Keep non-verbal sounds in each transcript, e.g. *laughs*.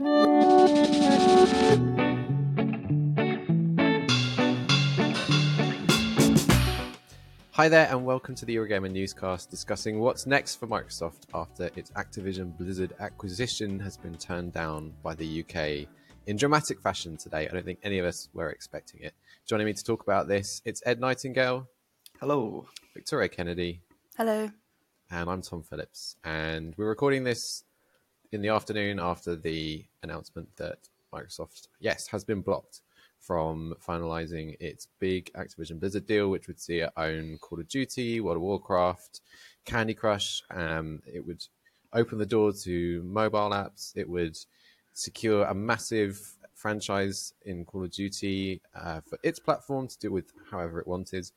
Hi there, and welcome to the Eurogamer newscast discussing what's next for Microsoft after its Activision Blizzard acquisition has been turned down by the UK in dramatic fashion today. I don't think any of us were expecting it. Joining me to talk about this, it's Ed Nightingale. Hello. Victoria Kennedy. Hello. And I'm Tom Phillips. And we're recording this in the afternoon after the announcement that Microsoft, yes, has been blocked from finalizing its big Activision Blizzard deal, which would see it own Call of Duty, World of Warcraft, Candy Crush. Um, it would open the door to mobile apps. It would secure a massive franchise in Call of Duty uh, for its platform to deal with however it wanted.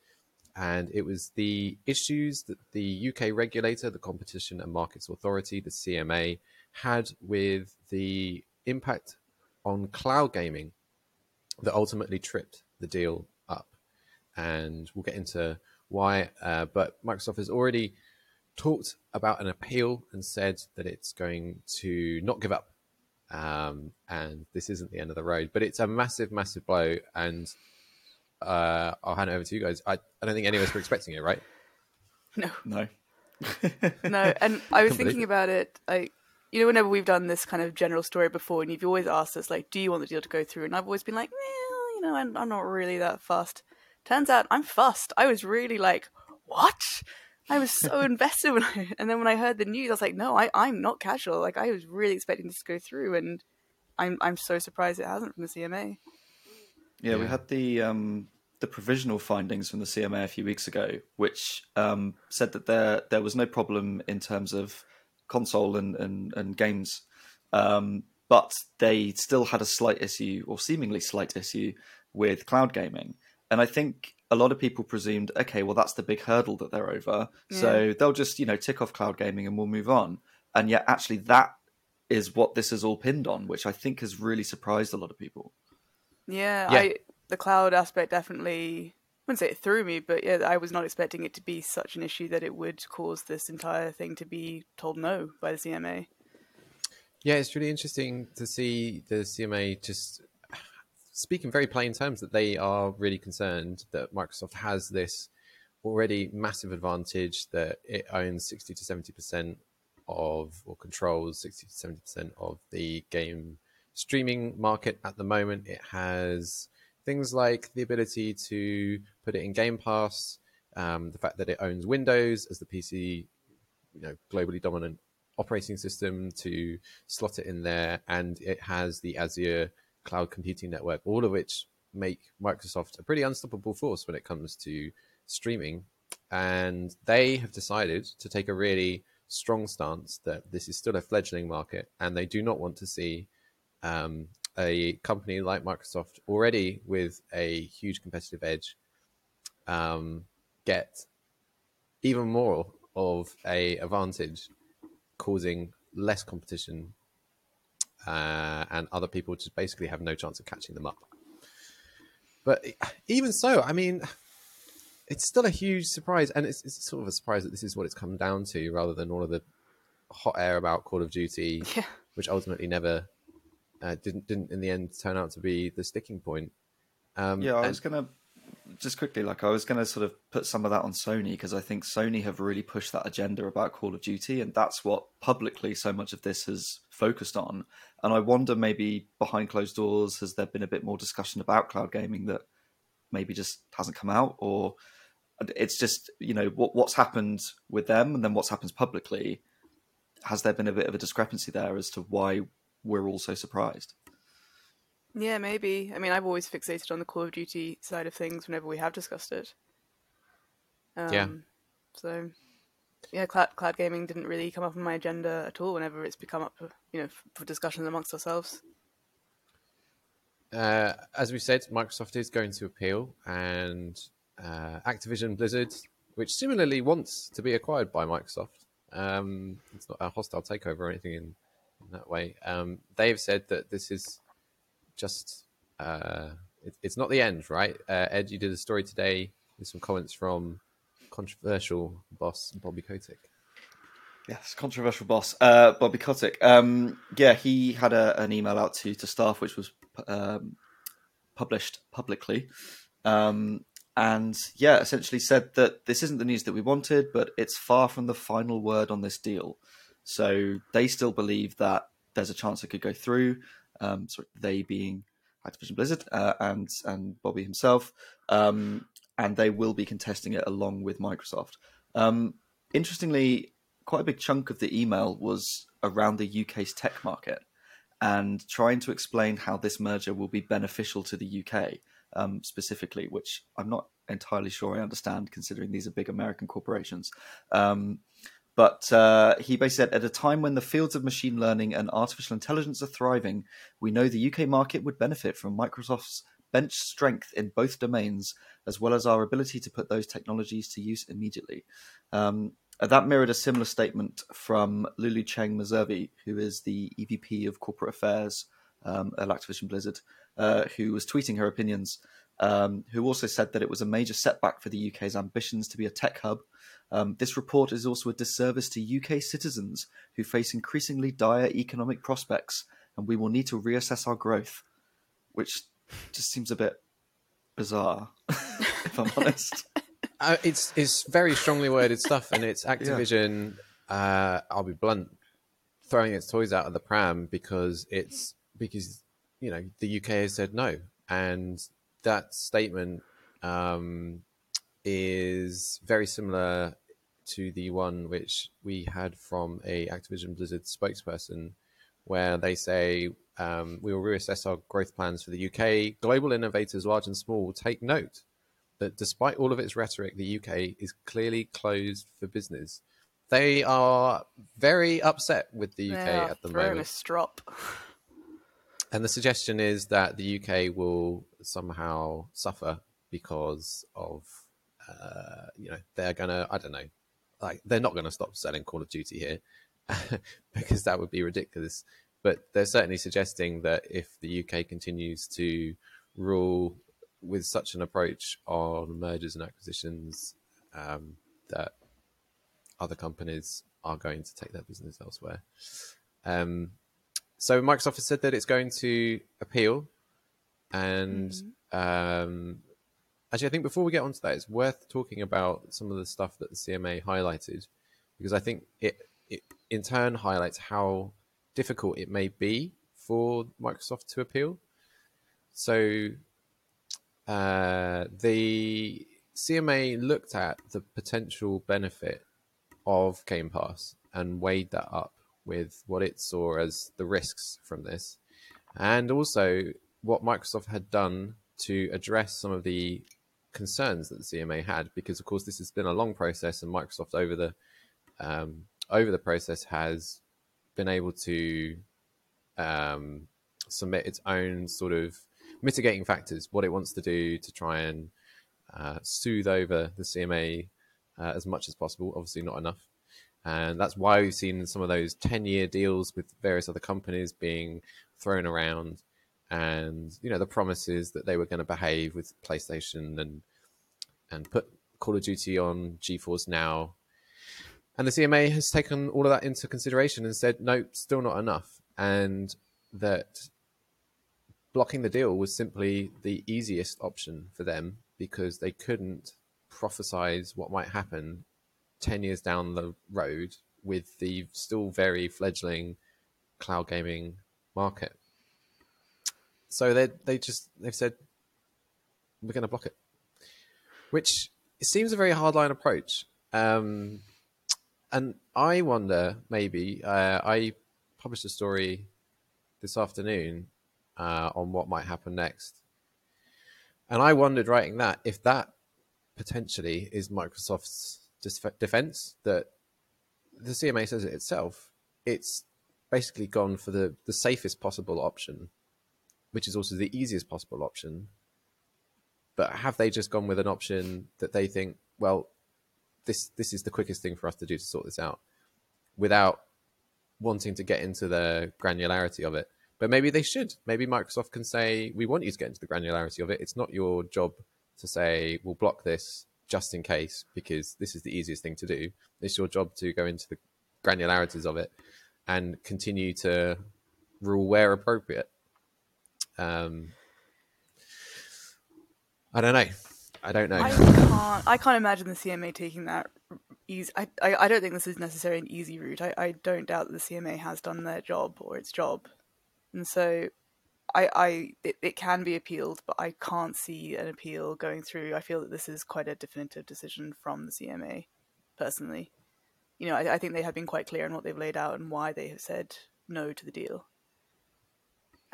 And it was the issues that the UK regulator, the Competition and Markets Authority, the CMA, had with the impact on cloud gaming that ultimately tripped the deal up. And we'll get into why. Uh, but Microsoft has already talked about an appeal and said that it's going to not give up. Um, and this isn't the end of the road, but it's a massive, massive blow. And uh, I'll hand it over to you guys. I, I don't think any of us were expecting it, right? *laughs* No. No. *laughs* no. And I was Can't thinking it. about it, like, you know, whenever we've done this kind of general story before, and you've always asked us, like, do you want the deal to go through? And I've always been like, well, you know, I'm, I'm not really that fast. Turns out I'm fussed. I was really like, what? I was so *laughs* invested when I, and then when I heard the news, I was like, no, I, I'm not casual. Like, I was really expecting this to go through, and I'm, I'm so surprised it hasn't from the CMA. Yeah, we had the um, the provisional findings from the CMA a few weeks ago, which um, said that there there was no problem in terms of console and and, and games, um, but they still had a slight issue or seemingly slight issue with cloud gaming. And I think a lot of people presumed, okay, well that's the big hurdle that they're over, so they'll just you know tick off cloud gaming and we'll move on. And yet, actually, that is what this is all pinned on, which I think has really surprised a lot of people. Yeah, Yeah. I the cloud aspect definitely I wouldn't say it threw me, but yeah, I was not expecting it to be such an issue that it would cause this entire thing to be told no by the CMA. Yeah, it's really interesting to see the CMA just speak in very plain terms that they are really concerned that Microsoft has this already massive advantage that it owns 60 to 70% of or controls 60 to 70% of the game streaming market at the moment. It has things like the ability to put it in Game Pass, um, the fact that it owns Windows as the PC you know globally dominant operating system to slot it in there, and it has the Azure cloud computing network, all of which make Microsoft a pretty unstoppable force when it comes to streaming. And they have decided to take a really strong stance that this is still a fledgling market, and they do not want to see um, a company like Microsoft, already with a huge competitive edge, um, get even more of a advantage, causing less competition, uh, and other people just basically have no chance of catching them up. But even so, I mean, it's still a huge surprise, and it's, it's sort of a surprise that this is what it's come down to, rather than all of the hot air about Call of Duty, *laughs* Yeah. which ultimately never uh, didn't didn't in the end turn out to be the sticking point. Um, Yeah, I and- was gonna just quickly, like, I was gonna sort of put some of that on Sony because I think Sony have really pushed that agenda about Call of Duty, and that's what publicly so much of this has focused on. And I wonder, maybe behind closed doors, has there been a bit more discussion about cloud gaming that maybe just hasn't come out, or it's just you know what what's happened with them, and then what's happened publicly. Has there been a bit of a discrepancy there as to why we're all so surprised? Yeah, maybe. I mean, I've always fixated on the Call of Duty side of things whenever we have discussed it. Um, Yeah. So, yeah, cloud, cloud gaming didn't really come up on my agenda at all whenever it's become up, you know, for discussions amongst ourselves. uh, as we said, Microsoft is going to appeal, and uh, Activision Blizzard, which similarly wants to be acquired by Microsoft, um, it's not a hostile takeover or anything in, in that way. Um, they've said that this is just uh, it, it's not the end, right? Uh, Ed, you did a story today with some comments from controversial boss Bobby Kotick. Yes, controversial boss, uh, Bobby Kotick. Um, yeah, he had a, an email out to, to staff, which was um, published publicly. Um, and yeah, essentially said that this isn't the news that we wanted, but it's far from the final word on this deal. So they still believe that there's a chance it could go through. Um, sorry, they being Activision Blizzard uh, and and Bobby himself, um, and they will be contesting it along with Microsoft. Um, interestingly, quite a big chunk of the email was around the UK's tech market and trying to explain how this merger will be beneficial to the UK um, specifically, which I'm not entirely sure I understand, considering these are big American corporations. Um, but uh, he basically said, at a time when the fields of machine learning and artificial intelligence are thriving, we know the UK market would benefit from Microsoft's bench strength in both domains, as well as our ability to put those technologies to use immediately. Um, that mirrored a similar statement from Lulu Cheng Meservey, who is the EVP of Corporate Affairs um, at Activision Blizzard, uh, who was tweeting her opinions, um, who also said that it was a major setback for the UK's ambitions to be a tech hub. Um, this report is also a disservice to UK citizens who face increasingly dire economic prospects, and we will need to reassess our growth, which just seems a bit bizarre, *laughs* if I'm *laughs* honest. Uh, it's it's very strongly worded stuff, and it's *laughs* Activision. Yeah. Uh, I'll be blunt, throwing its toys out of the pram because it's because you know the UK has said no, and that statement um, is very similar to the one which we had from a Activision Blizzard spokesperson, where they say um, we will reassess our growth plans for the UK. Global innovators, large and small, will take note that despite all of its rhetoric, the UK is clearly closed for business. They are very upset with the UK at the moment. A strop. And the suggestion is that the UK will somehow suffer because of, uh, you know, they're gonna, I don't know, like they're not going to stop selling Call of Duty here *laughs* because that would be ridiculous. But they're certainly suggesting that if the UK continues to rule with such an approach on mergers and acquisitions, um, that other companies are going to take their business elsewhere. Um, so Microsoft has said that it's going to appeal, and mm-hmm. um, actually, I think before we get onto that, it's worth talking about some of the stuff that the CMA highlighted, because I think it, it in turn highlights how difficult it may be for Microsoft to appeal. So uh, the CMA looked at the potential benefit of Game Pass and weighed that up with what it saw as the risks from this, and also what Microsoft had done to address some of the concerns that the CMA had, because of course this has been a long process, and Microsoft over the um, over the process has been able to um, submit its own sort of mitigating factors, what it wants to do to try and uh, soothe over the CMA uh, as much as possible. Obviously, not enough. And that's why we've seen some of those 10 year deals with various other companies being thrown around. And, you know, the promises that they were going to behave with PlayStation and and put Call of Duty on GeForce Now. And the CMA has taken all of that into consideration and said, no, still not enough. And that blocking the deal was simply the easiest option for them because they couldn't prophesize what might happen 10 years down the road with the still very fledgling cloud gaming market. So they they just they've said we're going to block it, which seems a very hardline approach. Um, and I wonder maybe uh, I published a story this afternoon uh, on what might happen next. And I wondered writing that if that potentially is Microsoft's defense that the CMA says it itself, it's basically gone for the, the safest possible option which is also the easiest possible option. But have they just gone with an option that they think, well, this this is the quickest thing for us to do to sort this out, without wanting to get into the granularity of it? But maybe they should. Maybe Microsoft can say, we want you to get into the granularity of it. It's not your job to say, we'll block this just in case because this is the easiest thing to do. It's your job to go into the granularities of it and continue to rule where appropriate. Um, I don't know. I don't know. I can't. I can't imagine the CMA taking that easy. I, I, I don't think this is necessarily an easy route. I, I don't doubt that the CMA has done their job or its job, and so I, I it, it can be appealed, but I can't see an appeal going through. I feel that this is quite a definitive decision from the CMA, personally. You know, I, I think they have been quite clear on what they've laid out and why they have said no to the deal.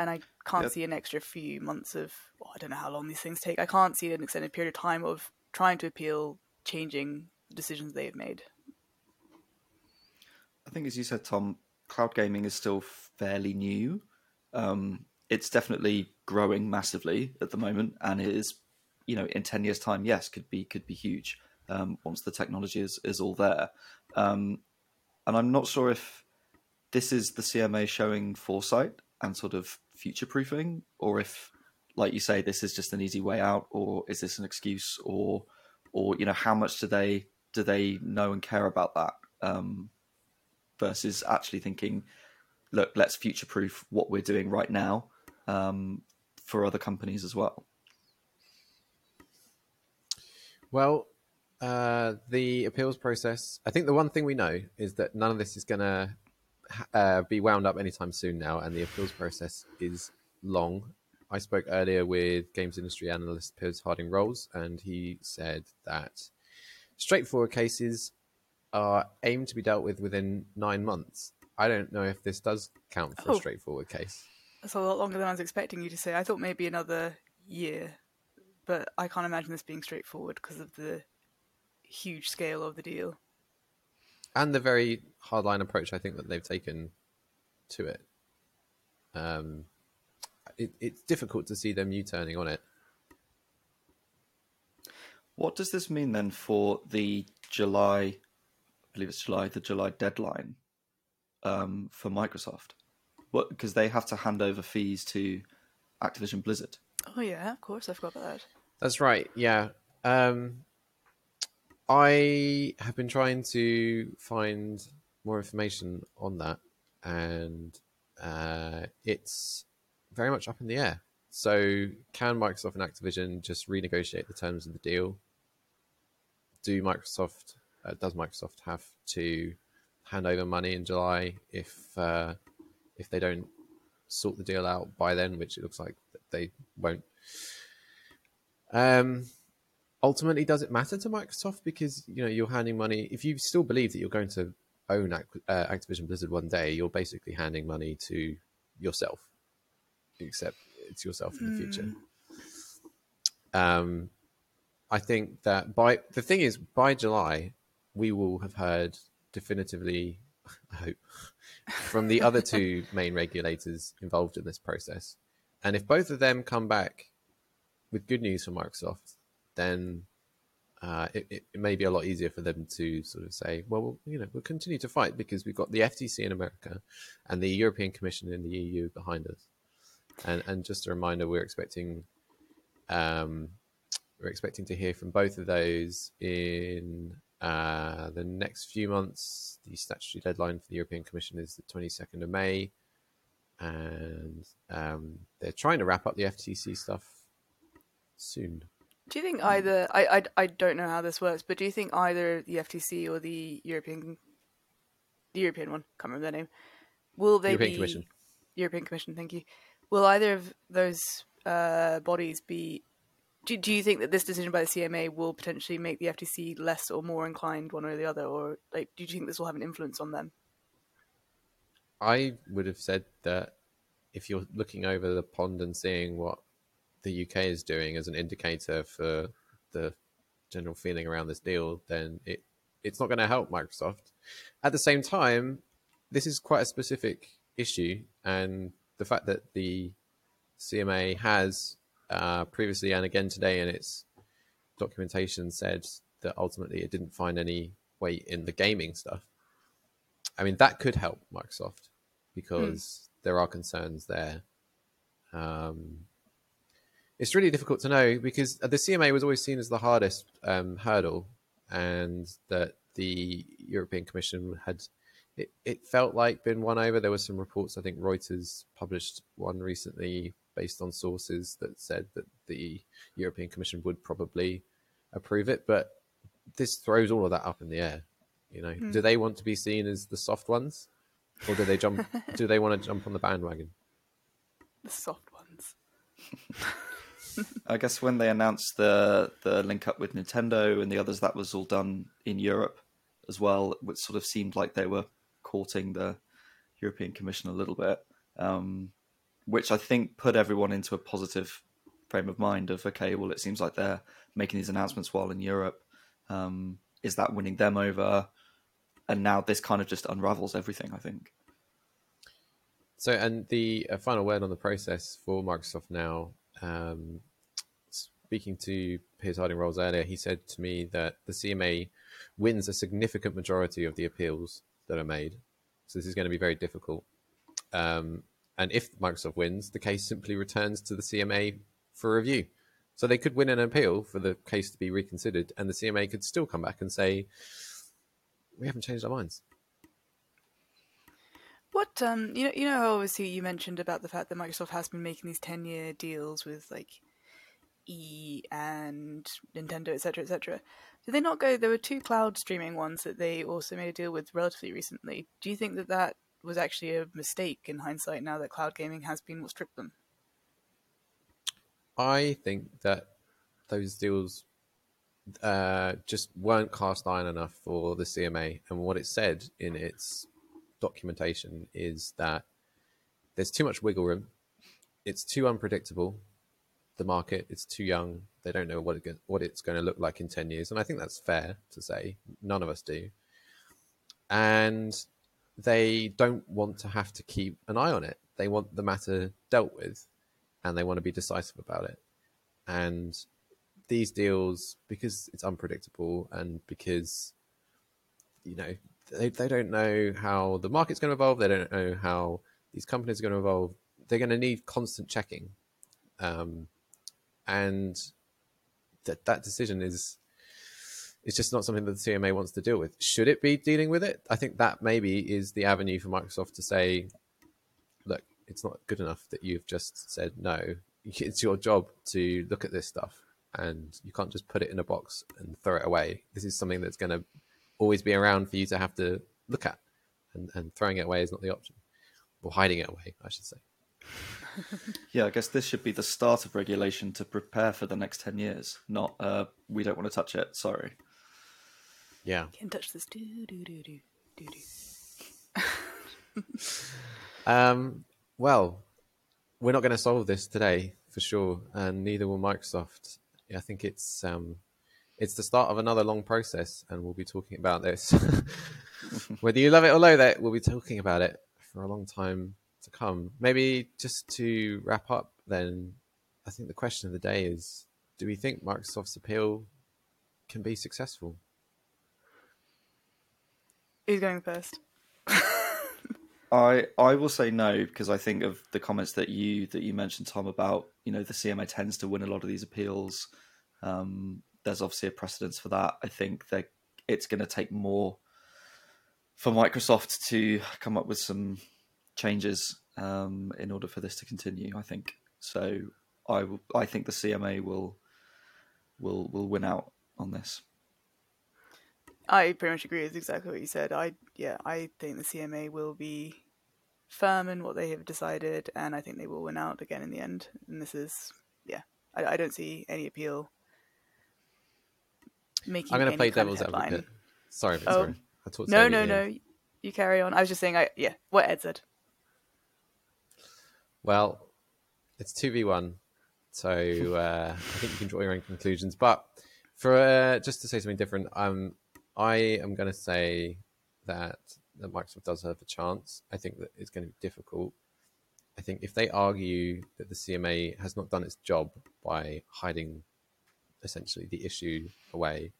And I can't Yep. see an extra few months of oh, I don't know how long these things take. I can't see an extended period of time of trying to appeal, changing the decisions they have made. I think, as you said, Tom, cloud gaming is still fairly new. Um, it's definitely growing massively at the moment, and it is, you know, in ten years' time, yes, could be could be huge um, once the technology is is all there. Um, and I'm not sure if this is the CMA showing foresight and sort of future proofing, or if, like you say, this is just an easy way out, or is this an excuse, or or you know, how much do they do they know and care about that? Um, versus actually thinking, look, let's future proof what we're doing right now um, for other companies as well. Well, uh, the appeals process. I think the one thing we know is that none of this is going to uh, be wound up anytime soon now, and the appeals process is long. I spoke earlier with games industry analyst Piers Harding Rolls, and he said that straightforward cases are aimed to be dealt with within nine months. I don't know if this does count for Oh. a straightforward case. That's a lot longer than I was expecting you to say. I thought maybe another year, but I can't imagine this being straightforward because of the huge scale of the deal. And the very hardline approach I think that they've taken to it. Um, it it's difficult to see them U-turning on it. What does this mean then for the July, I believe it's July, the July deadline um, for Microsoft? What because they have to hand over fees to Activision Blizzard. Oh yeah, of course, I forgot about that. That's right. Yeah. Um, I have been trying to find more information on that, and uh, it's very much up in the air. So, can Microsoft and Activision just renegotiate the terms of the deal? Do Microsoft uh, does Microsoft have to hand over money in July if uh, if they don't sort the deal out by then, which it looks like they won't? Um, ultimately, does it matter to Microsoft because you know you're handing money? If you still believe that you're going to own uh, Activision Blizzard one day, you're basically handing money to yourself, except it's yourself in the future. Um, I think that by the thing is by July we will have heard definitively, *laughs* I hope, from the other two *laughs* main regulators involved in this process, and if both of them come back with good news for Microsoft, then uh, it, it, it may be a lot easier for them to sort of say, well, you know, we'll continue to fight because we've got the FTC in America and the European Commission in the EU behind us. And and just a reminder, we're expecting um, we're expecting to hear from both of those in uh, the next few months. The statutory deadline for the European Commission is the 22nd of May, and um, they're trying to wrap up the FTC stuff soon. Do you think either I, I I don't know how this works, but do you think either the FTC or the European the European one, can't remember their name, will they European be Commission. European Commission, thank you. Will either of those uh, bodies be do, do you think that this decision by the CMA will potentially make the FTC less or more inclined one way or the other, or like do you think this will have an influence on them? I would have said that if you're looking over the pond and seeing what the UK is doing as an indicator for the general feeling around this deal, then it it's not going to help Microsoft. At the same time, this is quite a specific issue, and the fact that the CMA has uh, previously and again today in its documentation said that ultimately it didn't find any weight in the gaming stuff. I mean, that could help Microsoft because there are concerns there. Um, it's really difficult to know because the CMA was always seen as the hardest um, hurdle, and that the European Commission had it, it felt like been won over. There were some reports. I think Reuters published one recently based on sources that said that the European Commission would probably approve it, but this throws all of that up in the air. You know, do they want to be seen as the soft ones, or do they jump? *laughs* do they want to jump on the bandwagon? The soft ones. *laughs* I guess when they announced the the link up with Nintendo and the others, that was all done in Europe as well, which sort of seemed like they were courting the European Commission a little bit, um, which I think put everyone into a positive frame of mind of okay, well, it seems like they're making these announcements while in Europe. Um, is that winning them over? And now this kind of just unravels everything. I think. So, and the uh, final word on the process for Microsoft now. Um, speaking to Piers Harding Rolls earlier, he said to me that the CMA wins a significant majority of the appeals that are made. So this is going to be very difficult. Um, and if Microsoft wins, the case simply returns to the CMA for review. So they could win an appeal for the case to be reconsidered, and the CMA could still come back and say, "We haven't changed our minds." What um you know you know obviously you mentioned about the fact that Microsoft has been making these ten year deals with like E and Nintendo etc etc. Did they not go? There were two cloud streaming ones that they also made a deal with relatively recently. Do you think that that was actually a mistake in hindsight now that cloud gaming has been what's tripped them? I think that those deals uh, just weren't cast iron enough for the CMA, and what it said in its documentation is that there's too much wiggle room. It's too unpredictable. The market it's too young. They don't know what it, what it's going to look like in ten years, and I think that's fair to say. None of us do, and they don't want to have to keep an eye on it. They want the matter dealt with, and they want to be decisive about it. And these deals, because it's unpredictable and because you know they, they don't know how the market's going to evolve. They don't know how these companies are going to evolve. They're going to need constant checking, um, and that that decision is is just not something that the CMA wants to deal with. Should it be dealing with it? I think that maybe is the avenue for Microsoft to say, look, it's not good enough that you've just said no. It's your job to look at this stuff, and you can't just put it in a box and throw it away. This is something that's going to always be around for you to have to look at, and, and throwing it away is not the option, or hiding it away, I should say. *laughs* yeah, I guess this should be the start of regulation to prepare for the next 10 years, not uh, we don't want to touch it, sorry. Yeah. Can't touch this. Do, do, do, do, do, do. *laughs* Um, well, we're not going to solve this today for sure, and neither will Microsoft. I think it's um, it's the start of another long process, and we'll be talking about this. *laughs* Whether you love it or loathe it, we'll be talking about it for a long time to come. Maybe just to wrap up, then, I think the question of the day is: Do we think Microsoft's appeal can be successful? Who's going first? *laughs* I I will say no because I think of the comments that you that you mentioned, Tom, about you know the CMA tends to win a lot of these appeals. Um, there's obviously a precedence for that. I think that it's going to take more for Microsoft to come up with some changes um, in order for this to continue. I think so. I I think the CMA will will will win out on this. I pretty much agree with exactly what you said. I yeah, I think the CMA will be firm in what they have decided, and I think they will win out again in the end. And this is yeah, I, I don't see any appeal making. I'm going to play kind of devil's advocate. Sorry, Oh. sorry. I talked No, no, you here. no. You carry on. I was just saying. I yeah, what Ed said. Well, it's two v one, so uh, *laughs* I think you can draw your own conclusions. But for uh, just to say something different, um, I am going to say that that Microsoft does have a chance. I think that it's going to be difficult. I think if they argue that the CMA has not done its job by hiding essentially the issue away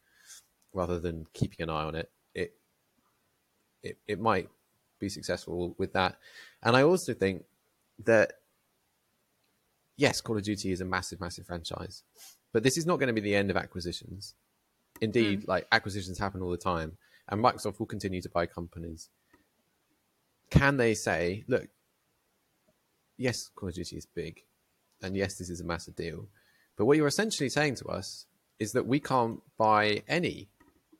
rather than keeping an eye on it, it it, it might be successful with that. And I also think that yes, Call of Duty is a massive, massive franchise, but this is not going to be the end of acquisitions. Indeed, mm. like acquisitions happen all the time, and Microsoft will continue to buy companies. Can they say, look, yes, Call of Duty is big, and yes, this is a massive deal, but what you're essentially saying to us is that we can't buy any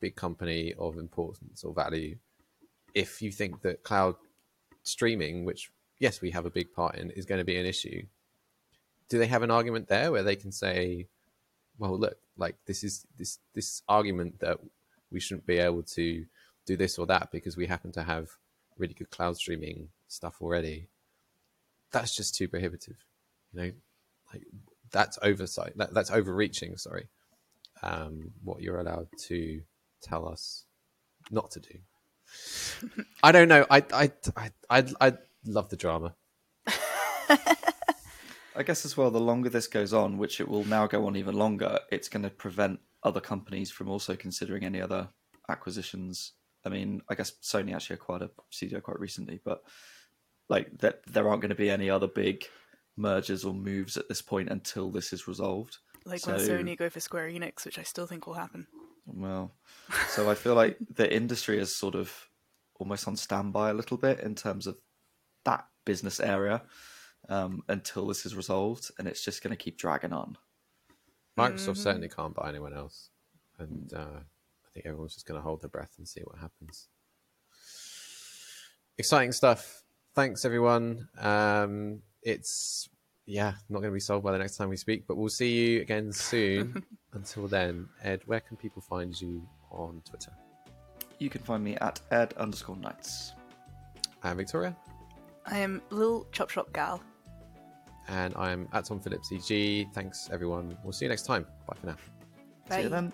big company of importance or value if you think that cloud streaming, which yes, we have a big part in, is going to be an issue. Do they have an argument there where they can say, well, look, like this is this this argument that we shouldn't be able to do this or that because we happen to have really good cloud streaming stuff already. That's just too prohibitive, you know. Like that's oversight. That, that's overreaching. Sorry, um, what you're allowed to tell us not to do. I don't know. I I I I, I love the drama. *laughs* I guess as well, the longer this goes on, which it will now go on even longer, it's going to prevent other companies from also considering any other acquisitions. I mean, I guess Sony actually acquired a studio quite recently, but like that, there aren't going to be any other big mergers or moves at this point until this is resolved. Like So- when Sony go for Square Enix, which I still think will happen. Well, so I feel like *laughs* the industry is sort of almost on standby a little bit in terms of that business area um, until this is resolved, and it's just going to keep dragging on. Microsoft certainly can't buy anyone else, and uh, I think everyone's just going to hold their breath and see what happens. Exciting stuff. Thanks, everyone. Um, it's yeah, not going to be solved by the next time we speak, but we'll see you again soon. *laughs* Until then, Ed, where can people find you on Twitter? You can find me at ed underscore Knights. I'm Victoria, I am Lil Chop Shop Gal. and I'm at Tom Phillips EG. Thanks, everyone. We'll see you next time. Bye for now. See you Bye. then.